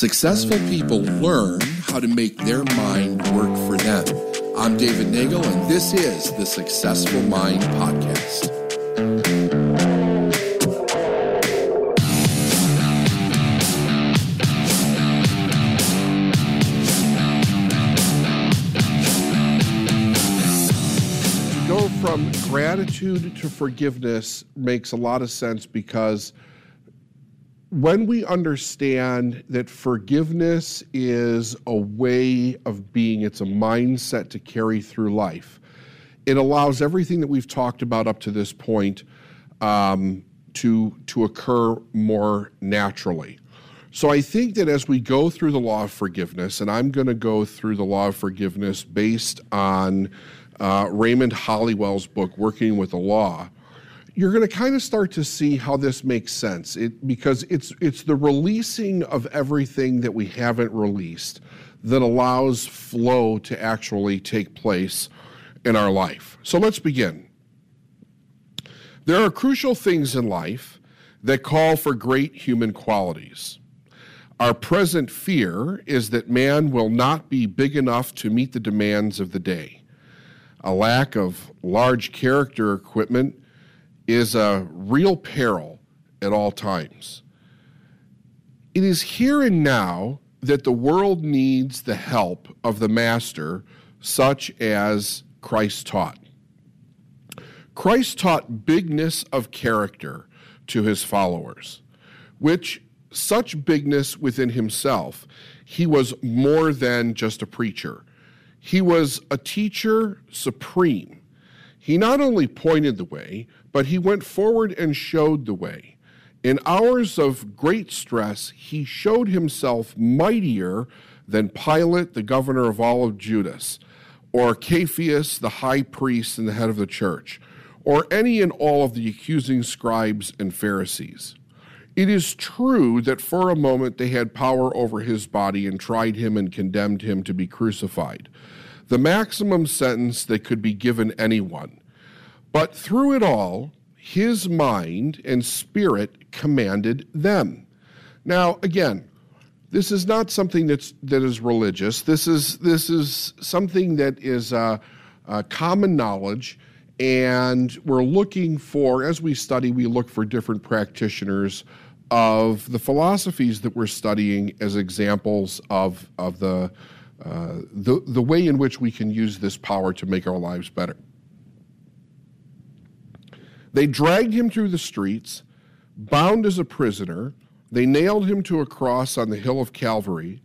Successful people learn how to make their mind work for them. I'm David Nagel, and this is the Successful Mind Podcast. Go from gratitude to forgiveness makes a lot of sense because when we understand that forgiveness is a way of being, it's a mindset to carry through life, it allows everything that we've talked about up to this point um, to, to occur more naturally. So I think that as we go through the law of forgiveness, and I'm going to go through the law of forgiveness based on uh, Raymond Holliwell's book, Working with the Law, you're going to kind of start to see how this makes sense it, because it's it's the releasing of everything that we haven't released that allows flow to actually take place in our life. So let's begin. There are crucial things in life that call for great human qualities. Our present fear is that man will not be big enough to meet the demands of the day. A lack of large character equipment is a real peril at all times. It is here and now that the world needs the help of the Master, such as Christ taught. Christ taught bigness of character to his followers, which such bigness within himself, he was more than just a preacher. He was a teacher supreme. He not only pointed the way, but he went forward and showed the way. In hours of great stress, he showed himself mightier than Pilate, the governor of all of Judea, or Caiaphas, the high priest and the head of the church, or any and all of the accusing scribes and Pharisees. It is true that for a moment they had power over his body and tried him and condemned him to be crucified, the maximum sentence that could be given anyone. But through it all, his mind and spirit commanded them. Now, again, this is not something that's that is religious. This is this is something that is uh, uh, common knowledge, and we're looking for as we study, we look for different practitioners of the philosophies that we're studying as examples of of the uh, the the way in which we can use this power to make our lives better. They dragged him through the streets, bound as a prisoner. They nailed him to a cross on the hill of Calvary.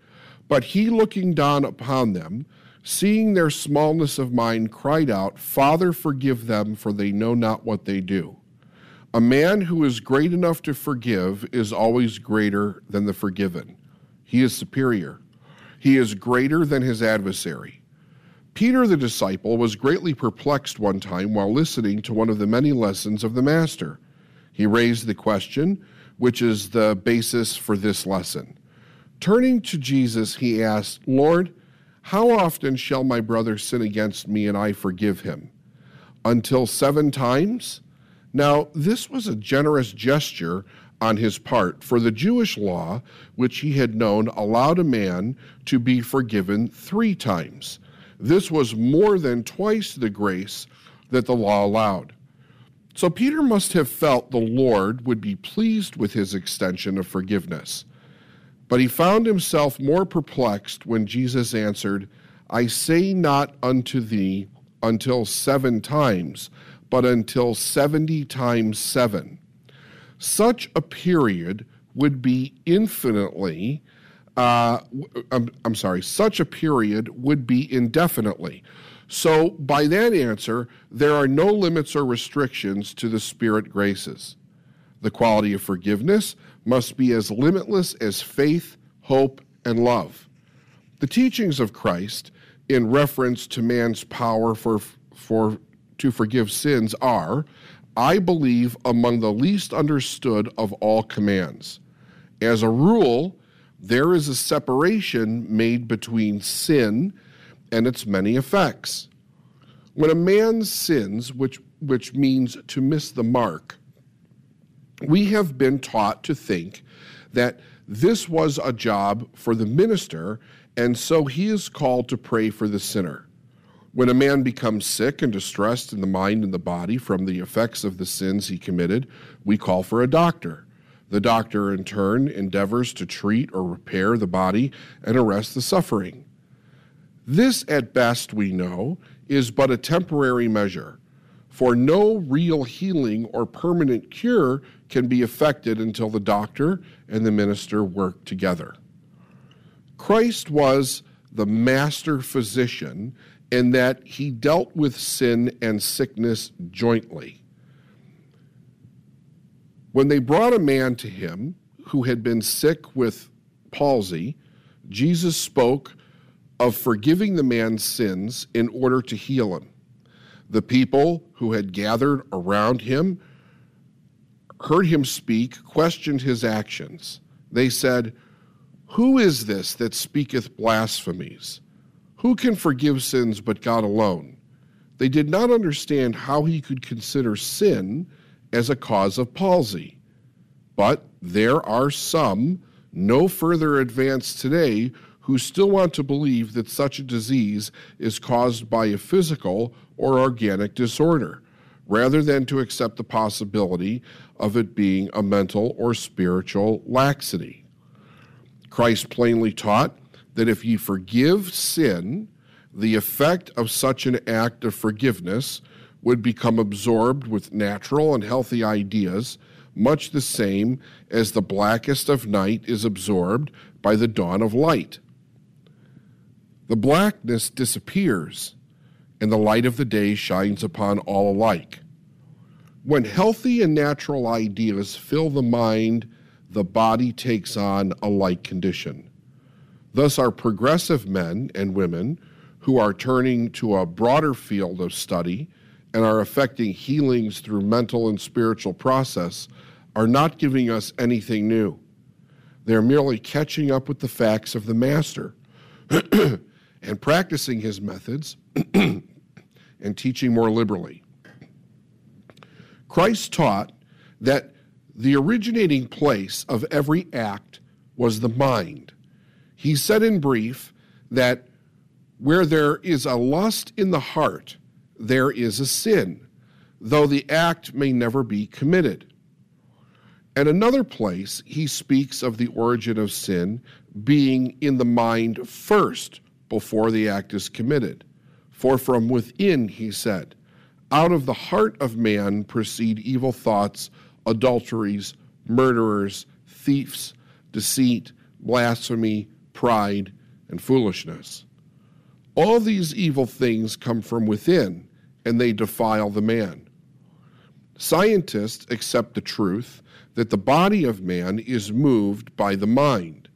But he, looking down upon them, seeing their smallness of mind, cried out, Father, forgive them, for they know not what they do. A man who is great enough to forgive is always greater than the forgiven. He is superior. He is greater than his adversary. Peter the disciple was greatly perplexed one time while listening to one of the many lessons of the Master. He raised the question, which is the basis for this lesson. Turning to Jesus, he asked, Lord, how often shall my brother sin against me and I forgive him? Until seven times? Now, this was a generous gesture on his part, for the Jewish law, which he had known, allowed a man to be forgiven three times. This was more than twice the grace that the law allowed. So Peter must have felt the Lord would be pleased with his extension of forgiveness. But he found himself more perplexed when Jesus answered, I say not unto thee until seven times, but until seventy times seven. Such a period would be infinitely uh, I'm, I'm sorry, such a period would be indefinitely. So, by that answer, there are no limits or restrictions to the Spirit graces. The quality of forgiveness must be as limitless as faith, hope, and love. The teachings of Christ in reference to man's power for, for, to forgive sins are, I believe, among the least understood of all commands. As a rule, there is a separation made between sin and its many effects. When a man sins, which, which means to miss the mark, we have been taught to think that this was a job for the minister, and so he is called to pray for the sinner. When a man becomes sick and distressed in the mind and the body from the effects of the sins he committed, we call for a doctor. The doctor, in turn, endeavors to treat or repair the body and arrest the suffering. This, at best, we know, is but a temporary measure, for no real healing or permanent cure can be effected until the doctor and the minister work together. Christ was the master physician in that he dealt with sin and sickness jointly. When they brought a man to him who had been sick with palsy, Jesus spoke of forgiving the man's sins in order to heal him. The people who had gathered around him heard him speak, questioned his actions. They said, Who is this that speaketh blasphemies? Who can forgive sins but God alone? They did not understand how he could consider sin as a cause of palsy. But there are some, no further advanced today, who still want to believe that such a disease is caused by a physical or organic disorder, rather than to accept the possibility of it being a mental or spiritual laxity. Christ plainly taught that if ye forgive sin, the effect of such an act of forgiveness would become absorbed with natural and healthy ideas, much the same as the blackest of night is absorbed by the dawn of light. The blackness disappears, and the light of the day shines upon all alike. When healthy and natural ideas fill the mind, the body takes on a like condition. Thus, our progressive men and women who are turning to a broader field of study and are affecting healings through mental and spiritual process are not giving us anything new. They're merely catching up with the facts of the Master and practicing his methods and teaching more liberally. Christ taught that the originating place of every act was the mind. He said in brief that where there is a lust in the heart, there is a sin, though the act may never be committed. At another place, he speaks of the origin of sin being in the mind first before the act is committed. For from within, he said, out of the heart of man proceed evil thoughts, adulteries, murderers, thieves, deceit, blasphemy, pride, and foolishness. All these evil things come from within, and they defile the man. Scientists accept the truth that the body of man is moved by the mind,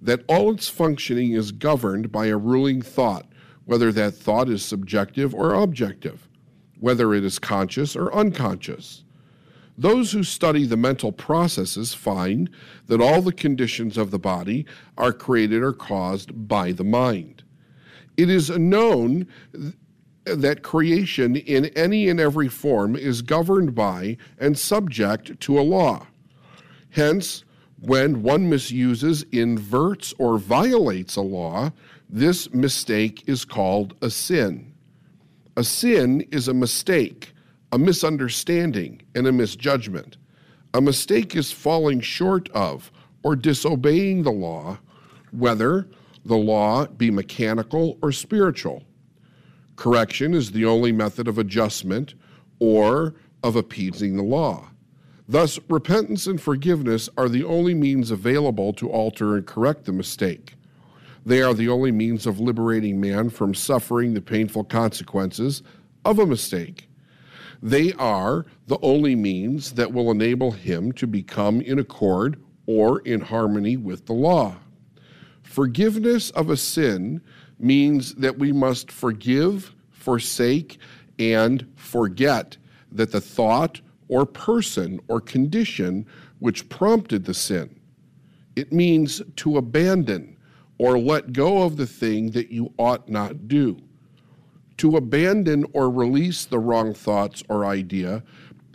that all its functioning is governed by a ruling thought, whether that thought is subjective or objective, whether it is conscious or unconscious. Those who study the mental processes find that all the conditions of the body are created or caused by the mind. It is known that creation in any and every form is governed by and subject to a law. Hence, when one misuses, inverts, or violates a law, this mistake is called a sin. A sin is a mistake, a misunderstanding, and a misjudgment. A mistake is falling short of or disobeying the law, whether the law be mechanical or spiritual. Correction is the only method of adjustment or of appeasing the law. Thus, repentance and forgiveness are the only means available to alter and correct the mistake. They are the only means of liberating man from suffering the painful consequences of a mistake. They are the only means that will enable him to become in accord or in harmony with the law. Forgiveness of a sin means that we must forgive, forsake, and forget that the thought or person or condition which prompted the sin. It means to abandon or let go of the thing that you ought not do. To abandon or release the wrong thoughts or idea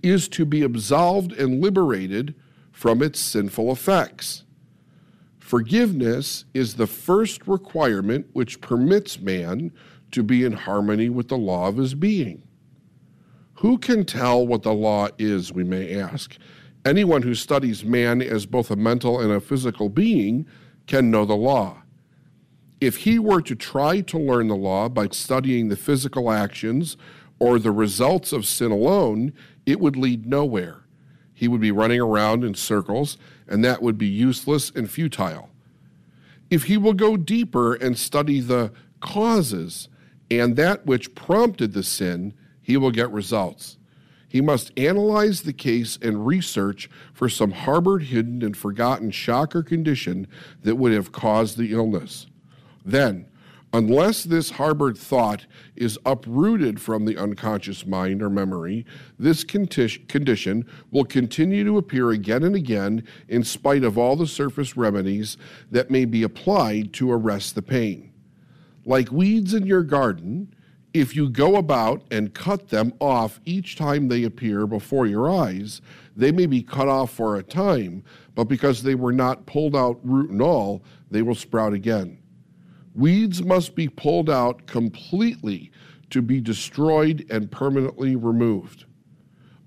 is to be absolved and liberated from its sinful effects. Forgiveness is the first requirement which permits man to be in harmony with the law of his being. Who can tell what the law is, we may ask? Anyone who studies man as both a mental and a physical being can know the law. If he were to try to learn the law by studying the physical actions or the results of sin alone, it would lead nowhere. He would be running around in circles, and that would be useless and futile. If he will go deeper and study the causes and that which prompted the sin, he will get results. He must analyze the case and research for some harbored, hidden, and forgotten shock or condition that would have caused the illness. Then, unless this harbored thought is uprooted from the unconscious mind or memory, this condition will continue to appear again and again in spite of all the surface remedies that may be applied to arrest the pain. Like weeds in your garden, if you go about and cut them off each time they appear before your eyes, they may be cut off for a time, but because they were not pulled out root and all, they will sprout again. Weeds must be pulled out completely to be destroyed and permanently removed.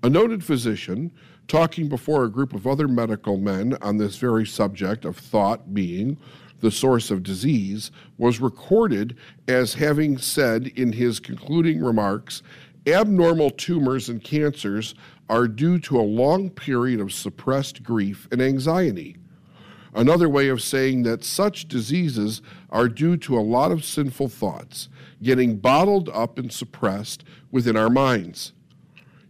A noted physician, talking before a group of other medical men on this very subject of thought being the source of disease, was recorded as having said in his concluding remarks abnormal tumors and cancers are due to a long period of suppressed grief and anxiety. Another way of saying that such diseases are due to a lot of sinful thoughts getting bottled up and suppressed within our minds.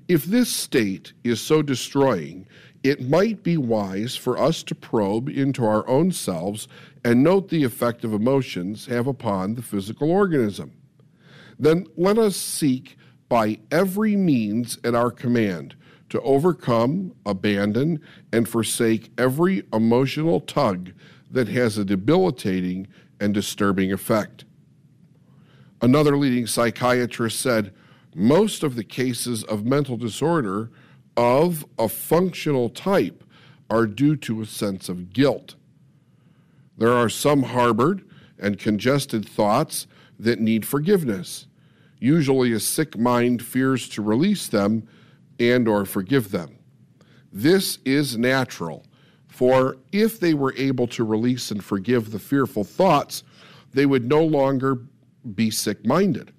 If this state is so destroying, it might be wise for us to probe into our own selves and note the effect of emotions have upon the physical organism. Then let us seek by every means at our command to overcome, abandon, and forsake every emotional tug that has a debilitating and disturbing effect. Another leading psychiatrist said most of the cases of mental disorder of a functional type are due to a sense of guilt. There are some harbored and congested thoughts that need forgiveness. Usually a sick mind fears to release them and or forgive them. This is natural, for if they were able to release and forgive the fearful thoughts, they would no longer be sick-minded.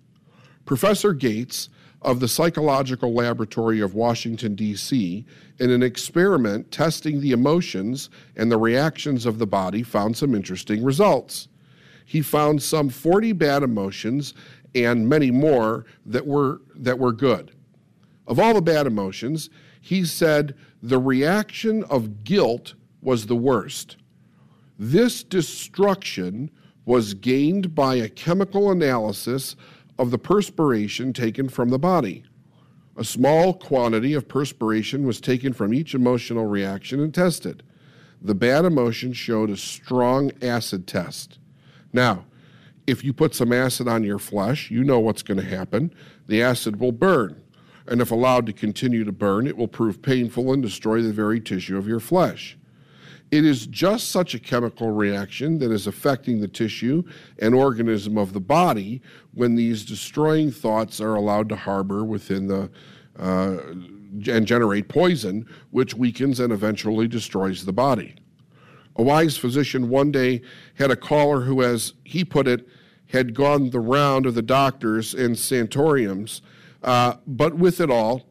Professor Gates of the Psychological Laboratory of Washington, D.C., in an experiment testing the emotions and the reactions of the body, found some interesting results. He found some 40 bad emotions and many more that were, that were good. Of all the bad emotions, he said the reaction of guilt was the worst. This destruction was gained by a chemical analysis of the perspiration taken from the body. A small quantity of perspiration was taken from each emotional reaction and tested. The bad emotion showed a strong acid test. Now, if you put some acid on your flesh, you know what's going to happen. The acid will burn and if allowed to continue to burn, it will prove painful and destroy the very tissue of your flesh. It is just such a chemical reaction that is affecting the tissue and organism of the body when these destroying thoughts are allowed to harbor within the uh, and generate poison, which weakens and eventually destroys the body. A wise physician one day had a caller who, as he put it, had gone the round of the doctors and sanatoriums uh, but with it all,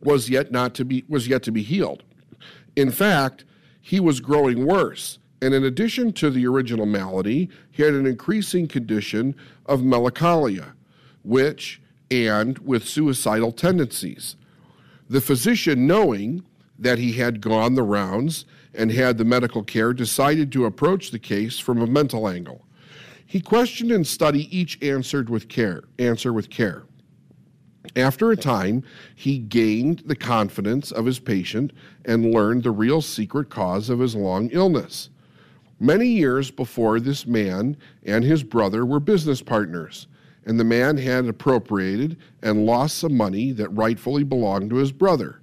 was yet not to be was yet to be healed. In fact, he was growing worse, and in addition to the original malady, he had an increasing condition of melancholia, which and with suicidal tendencies. The physician, knowing that he had gone the rounds and had the medical care, decided to approach the case from a mental angle. He questioned and studied each answered with care, answer with care. After a time, he gained the confidence of his patient and learned the real secret cause of his long illness. Many years before this man and his brother were business partners, and the man had appropriated and lost some money that rightfully belonged to his brother.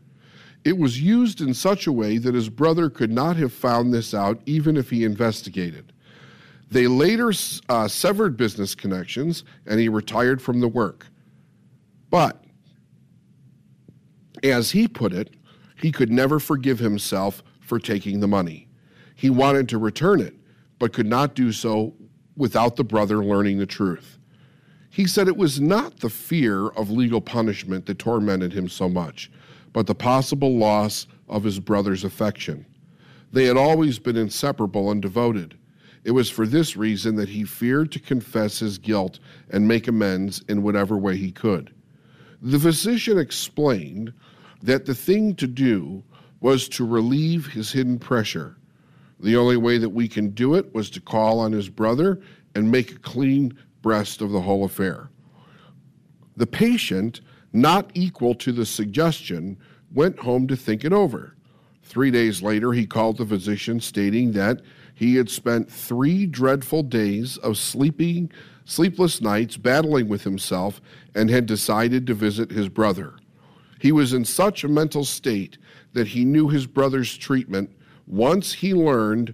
It was used in such a way that his brother could not have found this out even if he investigated. They later uh, severed business connections and he retired from the work. But, as he put it, he could never forgive himself for taking the money. He wanted to return it, but could not do so without the brother learning the truth. He said it was not the fear of legal punishment that tormented him so much, but the possible loss of his brother's affection. They had always been inseparable and devoted. It was for this reason that he feared to confess his guilt and make amends in whatever way he could. The physician explained that the thing to do was to relieve his hidden pressure. The only way that we can do it was to call on his brother and make a clean breast of the whole affair. The patient, not equal to the suggestion, went home to think it over. Three days later, he called the physician, stating that he had spent three dreadful days of sleeping, sleepless nights battling with himself and had decided to visit his brother. He was in such a mental state that he knew his brother's treatment, once he learned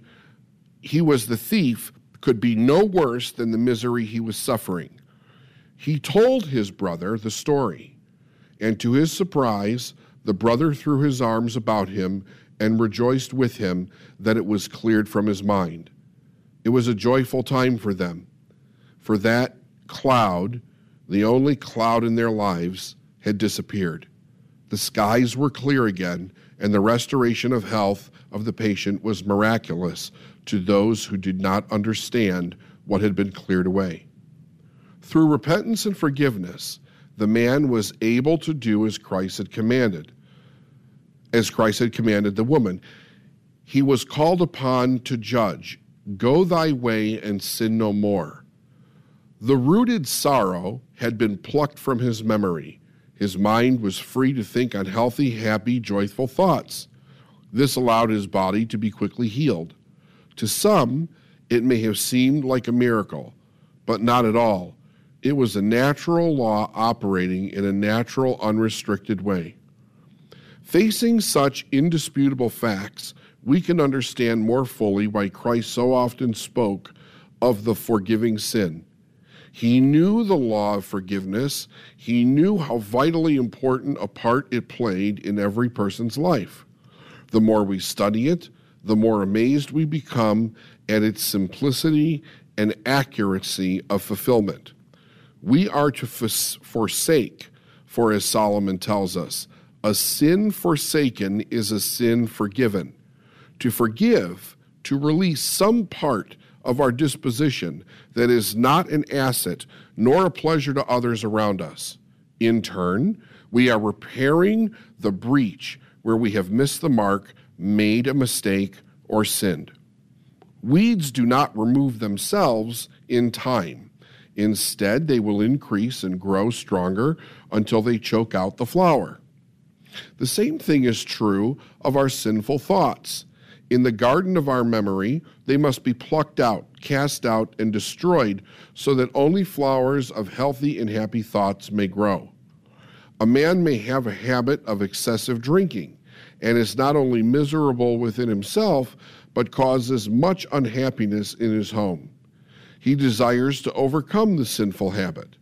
he was the thief, could be no worse than the misery he was suffering. He told his brother the story, and to his surprise, the brother threw his arms about him and rejoiced with him that it was cleared from his mind. It was a joyful time for them, for that cloud, the only cloud in their lives, had disappeared. The skies were clear again, and the restoration of health of the patient was miraculous to those who did not understand what had been cleared away. Through repentance and forgiveness, the man was able to do as Christ had commanded, as Christ had commanded the woman. He was called upon to judge Go thy way and sin no more. The rooted sorrow had been plucked from his memory his mind was free to think on healthy, happy, joyful thoughts. This allowed his body to be quickly healed. To some, it may have seemed like a miracle, but not at all. It was a natural law operating in a natural, unrestricted way. Facing such indisputable facts, we can understand more fully why Christ so often spoke of the forgiving sin. He knew the law of forgiveness. He knew how vitally important a part it played in every person's life. The more we study it, the more amazed we become at its simplicity and accuracy of fulfillment. We are to f- forsake, for as Solomon tells us, a sin forsaken is a sin forgiven. To forgive, to release some part of our disposition that is not an asset nor a pleasure to others around us. In turn, we are repairing the breach where we have missed the mark, made a mistake, or sinned. Weeds do not remove themselves in time. Instead, they will increase and grow stronger until they choke out the flower. The same thing is true of our sinful thoughts. In the garden of our memory, they must be plucked out, cast out, and destroyed so that only flowers of healthy and happy thoughts may grow. A man may have a habit of excessive drinking and is not only miserable within himself, but causes much unhappiness in his home. He desires to overcome the sinful habit.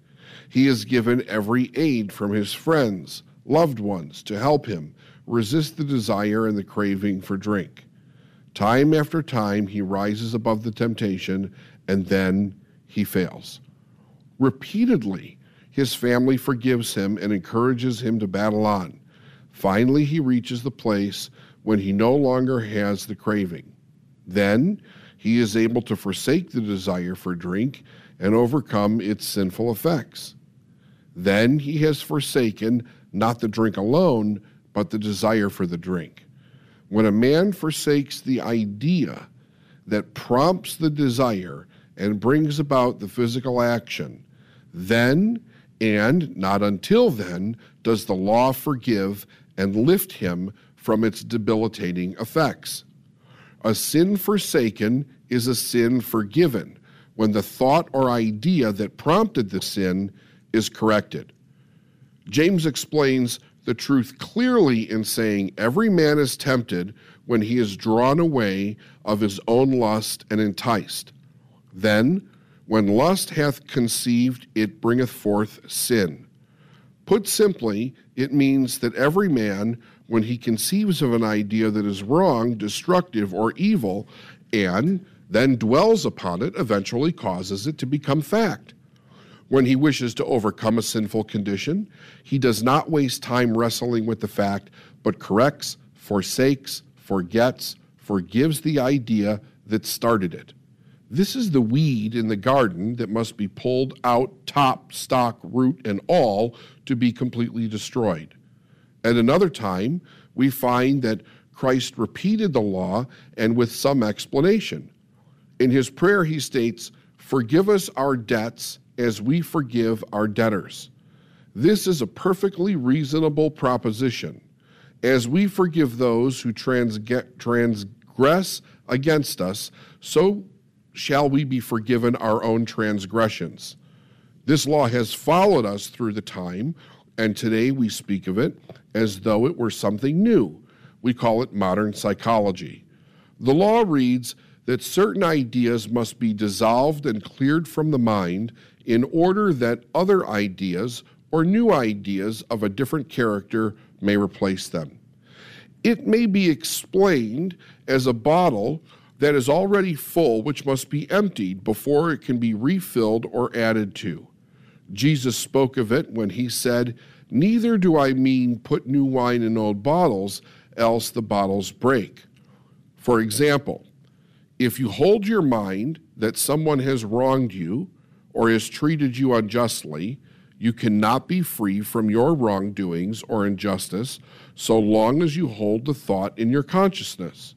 He is given every aid from his friends, loved ones, to help him resist the desire and the craving for drink. Time after time, he rises above the temptation and then he fails. Repeatedly, his family forgives him and encourages him to battle on. Finally, he reaches the place when he no longer has the craving. Then he is able to forsake the desire for drink and overcome its sinful effects. Then he has forsaken not the drink alone, but the desire for the drink. When a man forsakes the idea that prompts the desire and brings about the physical action, then and not until then does the law forgive and lift him from its debilitating effects. A sin forsaken is a sin forgiven, when the thought or idea that prompted the sin is corrected. James explains the truth clearly in saying every man is tempted when he is drawn away of his own lust and enticed. Then, when lust hath conceived, it bringeth forth sin. Put simply, it means that every man, when he conceives of an idea that is wrong, destructive, or evil, and then dwells upon it, eventually causes it to become fact. When he wishes to overcome a sinful condition, he does not waste time wrestling with the fact, but corrects, forsakes, forgets, forgives the idea that started it. This is the weed in the garden that must be pulled out, top, stock, root, and all to be completely destroyed. At another time, we find that Christ repeated the law and with some explanation. In his prayer, he states, Forgive us our debts as we forgive our debtors. This is a perfectly reasonable proposition. As we forgive those who transgress against us, so shall we be forgiven our own transgressions. This law has followed us through the time, and today we speak of it as though it were something new. We call it modern psychology. The law reads that certain ideas must be dissolved and cleared from the mind in order that other ideas or new ideas of a different character may replace them. It may be explained as a bottle that is already full, which must be emptied before it can be refilled or added to. Jesus spoke of it when he said, Neither do I mean put new wine in old bottles, else the bottles break. For example, if you hold your mind that someone has wronged you or has treated you unjustly, you cannot be free from your wrongdoings or injustice so long as you hold the thought in your consciousness.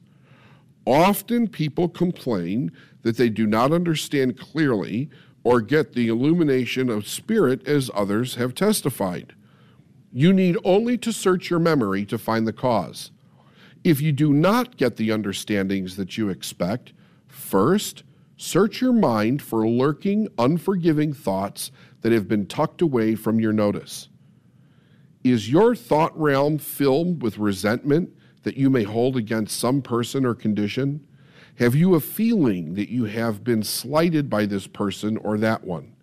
Often people complain that they do not understand clearly or get the illumination of spirit as others have testified. You need only to search your memory to find the cause. If you do not get the understandings that you expect, first, search your mind for lurking, unforgiving thoughts that have been tucked away from your notice. Is your thought realm filled with resentment that you may hold against some person or condition? Have you a feeling that you have been slighted by this person or that one?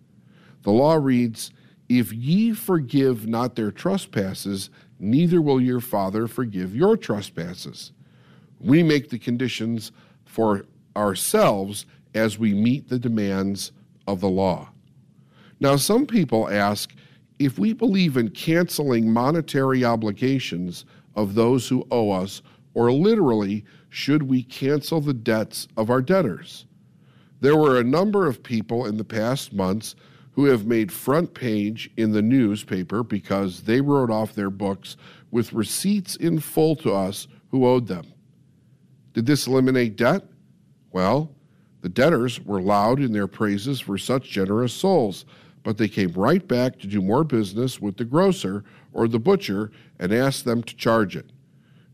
The law reads, If ye forgive not their trespasses, neither will your Father forgive your trespasses. We make the conditions for ourselves as we meet the demands of the law. Now, some people ask if we believe in canceling monetary obligations, of those who owe us, or literally, should we cancel the debts of our debtors? There were a number of people in the past months who have made front page in the newspaper because they wrote off their books with receipts in full to us who owed them. Did this eliminate debt? Well, the debtors were loud in their praises for such generous souls, but they came right back to do more business with the grocer or the butcher and asked them to charge it.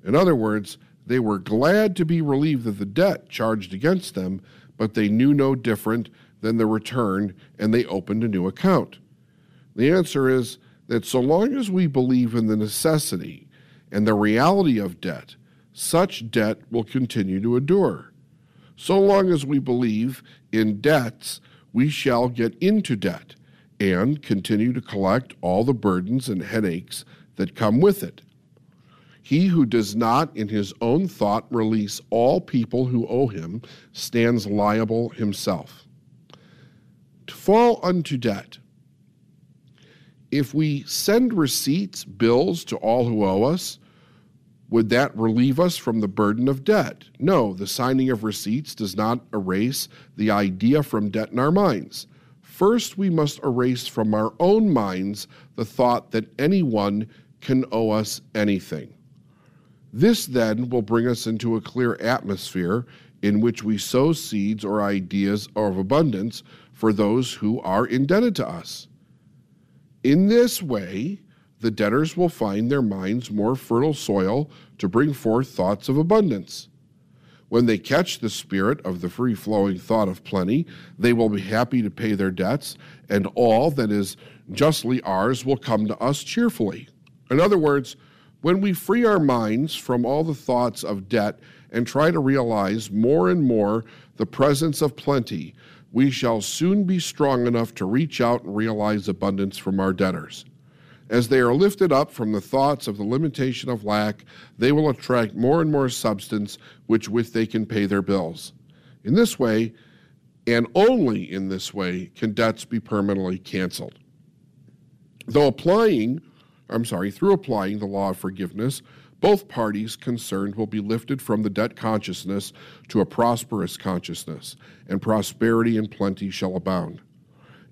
In other words, they were glad to be relieved of the debt charged against them, but they knew no different than the return and they opened a new account. The answer is that so long as we believe in the necessity and the reality of debt, such debt will continue to endure. So long as we believe in debts, we shall get into debt and continue to collect all the burdens and headaches that come with it. He who does not in his own thought release all people who owe him stands liable himself. To fall unto debt. If we send receipts, bills to all who owe us, would that relieve us from the burden of debt? No, the signing of receipts does not erase the idea from debt in our minds. First, we must erase from our own minds the thought that anyone can owe us anything. This then will bring us into a clear atmosphere in which we sow seeds or ideas of abundance for those who are indebted to us. In this way, the debtors will find their minds more fertile soil to bring forth thoughts of abundance. When they catch the spirit of the free flowing thought of plenty, they will be happy to pay their debts, and all that is justly ours will come to us cheerfully. In other words, when we free our minds from all the thoughts of debt and try to realize more and more the presence of plenty, we shall soon be strong enough to reach out and realize abundance from our debtors. As they are lifted up from the thoughts of the limitation of lack, they will attract more and more substance which with they can pay their bills. In this way, and only in this way, can debts be permanently canceled. Though applying, I'm sorry, through applying the law of forgiveness, both parties concerned will be lifted from the debt consciousness to a prosperous consciousness, and prosperity and plenty shall abound.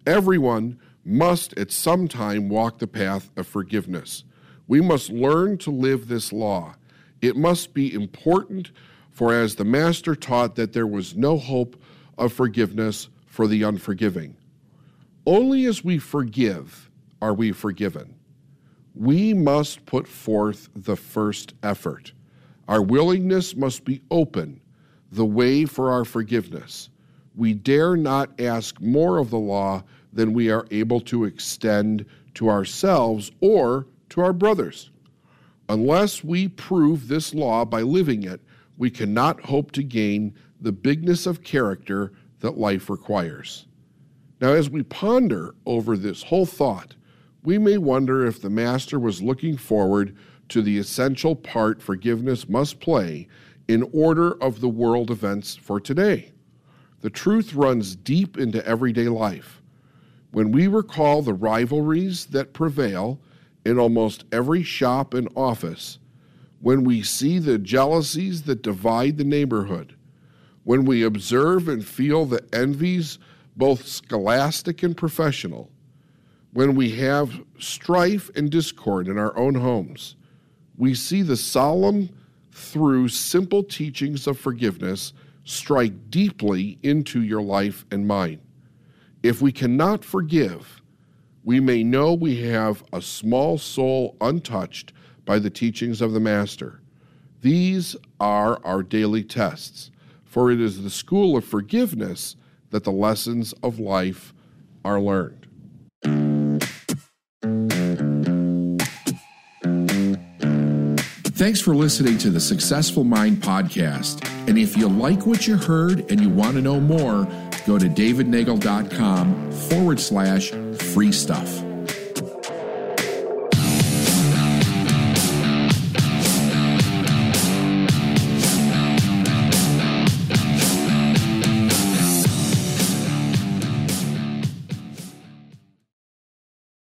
Everyone must at some time walk the path of forgiveness. We must learn to live this law. It must be important, for as the Master taught that there was no hope of forgiveness for the unforgiving. Only as we forgive are we forgiven. We must put forth the first effort. Our willingness must be open, the way for our forgiveness. We dare not ask more of the law than we are able to extend to ourselves or to our brothers. Unless we prove this law by living it, we cannot hope to gain the bigness of character that life requires. Now, as we ponder over this whole thought, we may wonder if the Master was looking forward to the essential part forgiveness must play in order of the world events for today. The truth runs deep into everyday life. When we recall the rivalries that prevail in almost every shop and office, when we see the jealousies that divide the neighborhood, when we observe and feel the envies, both scholastic and professional, when we have strife and discord in our own homes, we see the solemn, through simple teachings of forgiveness, strike deeply into your life and mine. If we cannot forgive, we may know we have a small soul untouched by the teachings of the Master. These are our daily tests, for it is the school of forgiveness that the lessons of life are learned. Thanks for listening to the Successful Mind podcast. And if you like what you heard and you want to know more, go to davidnagel.com forward slash free stuff.